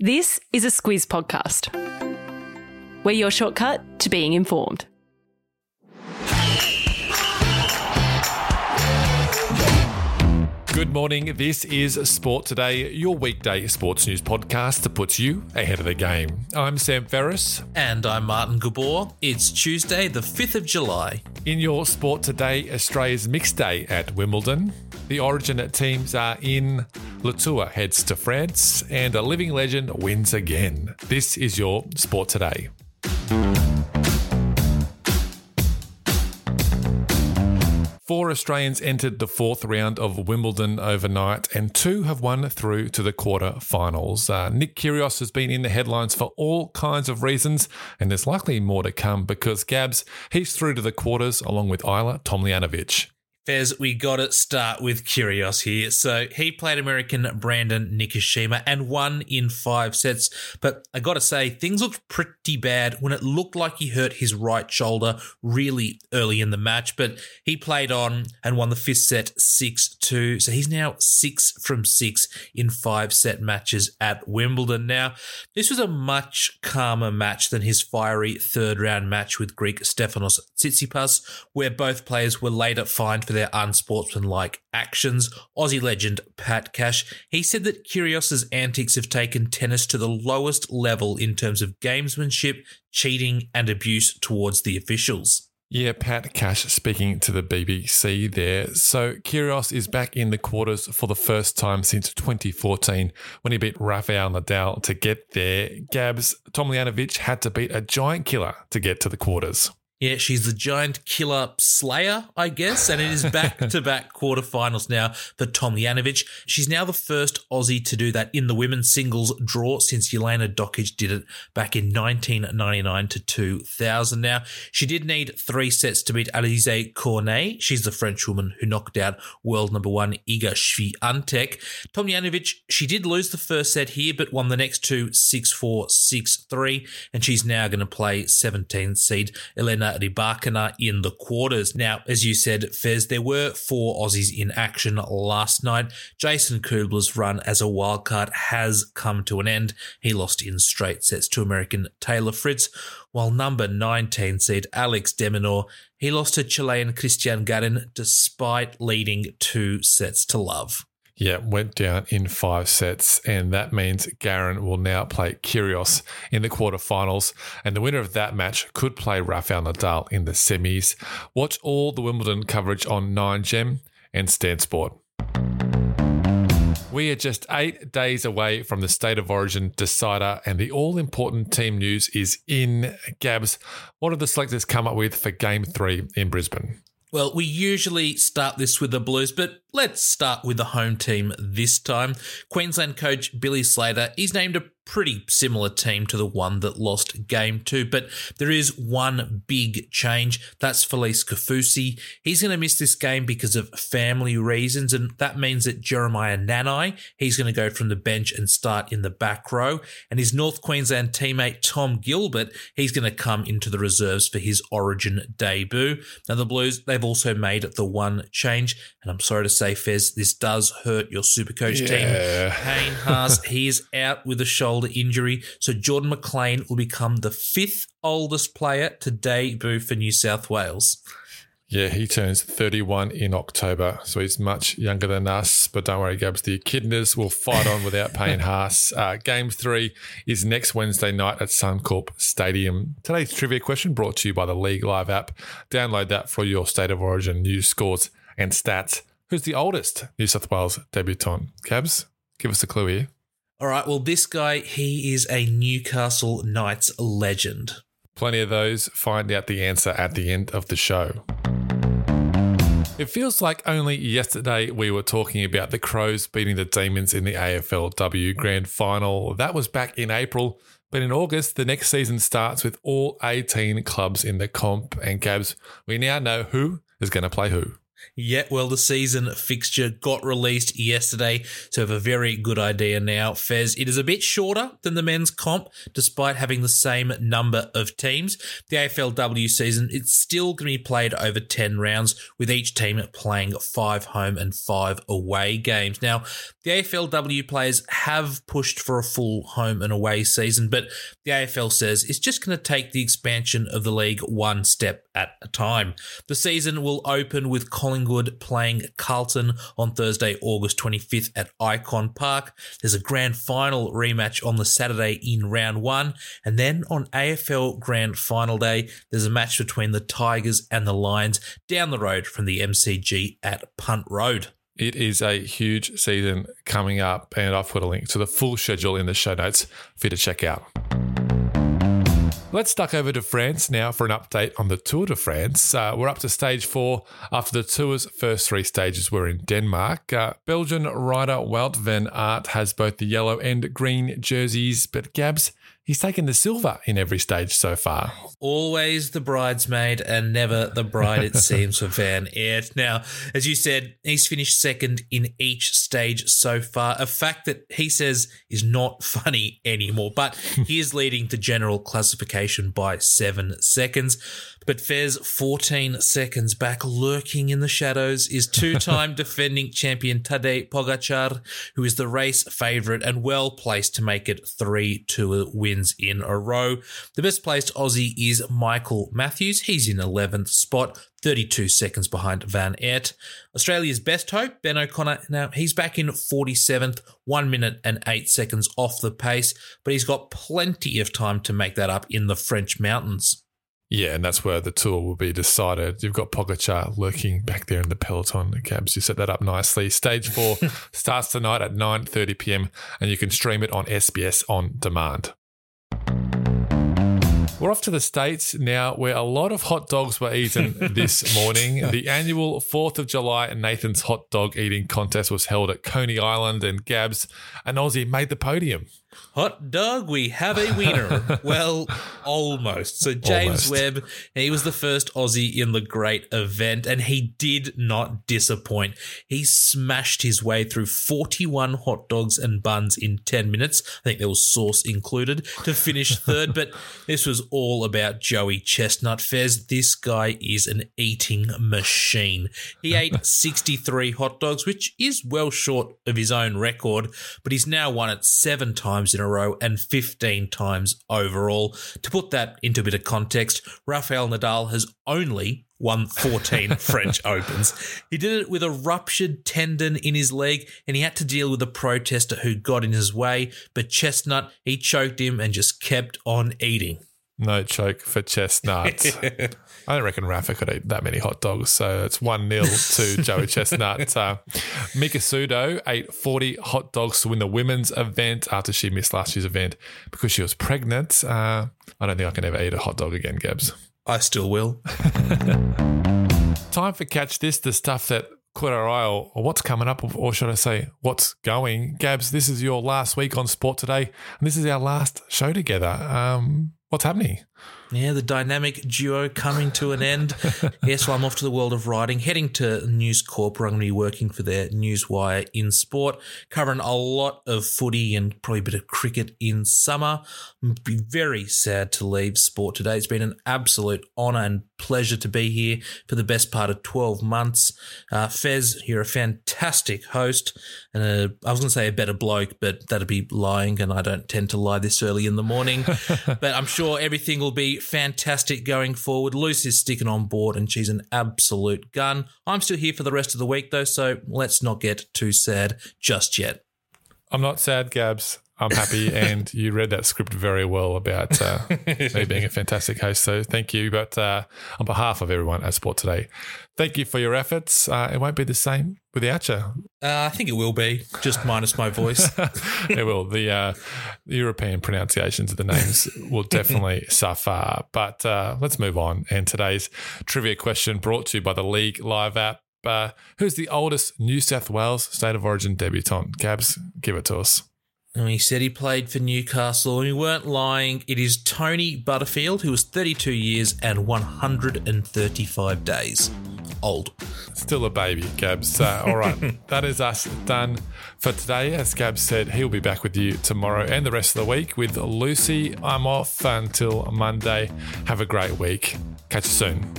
This is a Squiz podcast. We're your shortcut to being informed. Good morning. This is Sport Today, your weekday sports news podcast that puts you ahead of the game. I'm Sam Ferris. And I'm Martin Gabor. It's Tuesday, the 5th of July. In your Sport Today, Australia's mixed day at Wimbledon. The origin teams are in. Le Tour heads to France, and a living legend wins again. This is your Sport Today. Four Australians entered the fourth round of Wimbledon overnight, and two have won through to the quarter-finals. Uh, Nick Kyrgios has been in the headlines for all kinds of reasons, and there's likely more to come because Gabs he's through to the quarters along with Ajla Tomljanovic. Fez, we got to start with Kyrgios here. So he played American Brandon Nakashima and won in five sets. But I got to say, things looked pretty bad when it looked like he hurt his right shoulder really early in the match. But he played on and won the fifth set 6 2. So he's now six from six in five set matches at Wimbledon. Now, this was a much calmer match than his fiery third round match with Greek Stefanos Tsitsipas, where both players were later fined for their unsportsmanlike actions. Aussie legend Pat Cash, he said that Kyrgios's antics have taken tennis to the lowest level in terms of gamesmanship, cheating, and abuse towards the officials. Yeah, Pat Cash speaking to the BBC there. So Kyrgios is back in the quarters for the first time since 2014 when he beat Rafael Nadal to get there. Gabs Tomljanovic had to beat a giant killer to get to the quarters. Yeah, she's the giant killer slayer, I guess, and it is back to back quarterfinals now for Tom Tomljanovic. She's now the first Aussie to do that in the women's singles draw since Jelena Dokic did it back in 1999 to 2000. Now, she did need three sets to beat Alizé Cornet. She's the French woman who knocked out world number one Iga Swiatek. Tomljanovic, she did lose the first set here, but won the next two 6 4, 6 3, and she's now going to play 17 seed Elena Rybakina in the quarters. Now, as you said, Fez, there were four Aussies in action last night. Jason Kubler's run as a wildcard has come to an end. He lost in straight sets to American Taylor Fritz, while number 19 seed Alex de Minaur, he lost to Chilean Cristian Garin despite leading two sets to love. Yeah, went down in five sets, and that means Garin will now play Kyrgios in the quarterfinals, and the winner of that match could play Rafael Nadal in the semis. Watch all the Wimbledon coverage on 9gem and Stan Sport. We are just eight days away from the State of Origin decider, and the all important team news is in. Gabs, what have the selectors come up with for game three in Brisbane? Well, we usually start this with the Blues, but let's start with the home team this time. Queensland coach Billy Slater, he's named a pretty similar team to the one that lost game two, but there is one big change. That's Felise Kaufusi. He's going to miss this game because of family reasons, and that means that Jeremiah Nanai, he's going to go from the bench and start in the back row, and his North Queensland teammate Tom Gilbert, he's going to come into the reserves for his origin debut. Now, the Blues, they've also made the one change, and I'm sorry to say, Fez, this does hurt your super coach Yeah. team. Payne Haas, he is out with a shoulder injury. So Jordan McLean will become the fifth oldest player to debut for New South Wales. Yeah, he turns 31 in October, so he's much younger than us. But don't worry, Gabs, the Echidnas will fight on without Payne Haas. Uh, game three is next Wednesday night at Suncorp Stadium. Today's trivia question brought to you by the League Live app. Download that for your State of Origin news, scores, and stats. Who's the oldest New South Wales debutant? Gabs, give us a clue here. All right, well, this guy, he is a Newcastle Knights legend. Plenty of those. Find out the answer at the end of the show. It feels like only yesterday we were talking about the Crows beating the Demons in the AFLW Grand Final. That was back in April. But in August, the next season starts with all 18 clubs in the comp. And Gabs, we now know who is going to play who. Yeah, well, the season fixture got released yesterday, so have a very good idea now. Fez, it is a bit shorter than the men's comp, despite having the same number of teams. The AFLW season, it's still going to be played over 10 rounds, with each team playing five home and five away games. Now, the AFLW players have pushed for a full home and away season, but the AFL says it's just going to take the expansion of the league one step at a time. The season will open with Collingwood playing Carlton on Thursday, August 25th at Icon Park. There's a grand final rematch on the Saturday in round one. And then on AFL Grand Final Day, there's a match between the Tigers and the Lions down the road from the MCG at Punt Road. It is a huge season coming up, and I've put a link to the full schedule in the show notes for you to check out. Let's duck over to France now for an update on the Tour de France. Uh, we're up to stage four after the tour's first three stages were in Denmark. Uh, Belgian rider Wout van Aert has both the yellow and green jerseys, but Gabs, he's taken the silver in every stage so far. Always the bridesmaid and never the bride, it seems, for Van Aert. Now, as you said, he's finished second in each stage so far, a fact that he says is not funny anymore, but he is leading the general classification by seven seconds. But Fez, 14 seconds back, lurking in the shadows, is two time defending champion Tadej Pogacar, who is the race favourite and well placed to make it three tour wins in a row. The best placed Aussie is Michael Matthews. He's in 11th spot. 32 seconds behind Van Aert. Australia's best hope, Ben O'Connor. Now, he's back in 47th, 1 minute and 8 seconds off the pace, but he's got plenty of time to make that up in the French mountains. Yeah, and that's where the tour will be decided. You've got Pogacar lurking back there in the peloton. Gabs, you set that up nicely. Stage four starts tonight at 9.30 p.m. and you can stream it on SBS on demand. We're off to the States now, where a lot of hot dogs were eaten this morning. The annual 4th of July Nathan's Hot Dog Eating Contest was held at Coney Island, and Gabs, and Aussie, made the podium. Hot dog, we have a wiener. well, almost. So James Almost. Webb, he was the first Aussie in the great event, and he did not disappoint. He smashed his way through 41 hot dogs and buns in 10 minutes. I think there was sauce included to finish third, but this was all about Joey Chestnut. Fez, this guy is an eating machine. He ate 63 hot dogs, which is well short of his own record, but he's now won it seven times in a row and 15 times overall. To put that into a bit of context, Rafael Nadal has only won 14 French Opens. He did it with a ruptured tendon in his leg and he had to deal with a protester who got in his way, but Chestnut, he choked him and just kept on eating. No choke for Chestnut. I don't reckon Rafa could eat that many hot dogs, so it's 1 0 to Joey Chestnut. Uh, Miki Sudo ate 40 hot dogs to win the women's event after she missed last year's event because she was pregnant. Uh, I don't think I can ever eat a hot dog again, Gabs. I still will. Time for Catch This, the stuff that caught our eye, or, what's coming up, or should I say, what's going. Gabs, this is your last week on Sport Today, and this is our last show together. Um, what's happening? Yeah, the dynamic duo coming to an end. yes, so I'm off to the world of writing, heading to News Corp, where I'm going to be working for their Newswire in sport, covering a lot of footy and probably a bit of cricket in summer. I'm be very sad to leave sport today. It's been an absolute honour and pleasure to be here for the best part of 12 months. Uh, Fez, you're a fantastic host, and a, I was going to say a better bloke, but that'd be lying, and I don't tend to lie this early in the morning. but I'm sure everything will be fantastic going forward. Lucy's sticking on board and she's an absolute gun. I'm still here for the rest of the week though, so let's not get too sad just yet. I'm not sad, Gabs. I'm happy, and you read that script very well about uh, me being a fantastic host. So thank you. But uh, on behalf of everyone at Sport Today, thank you for your efforts. Uh, it won't be the same without you. Uh, I think it will be, just minus my voice. it will. The uh, European pronunciations of the names will definitely suffer. But uh, let's move on. And today's trivia question brought to you by the League Live app. Uh, who's the oldest New South Wales state of origin debutant? Gabs, give it to us. And he said he played for Newcastle, and we weren't lying. It is Tony Butterfield, who was 32 years and 135 days old. still a baby, Gabs. Uh, all right, that is us done for today. As Gabs said, he'll be back with you tomorrow and the rest of the week with Lucy. I'm off until Monday. Have a great week. Catch you soon.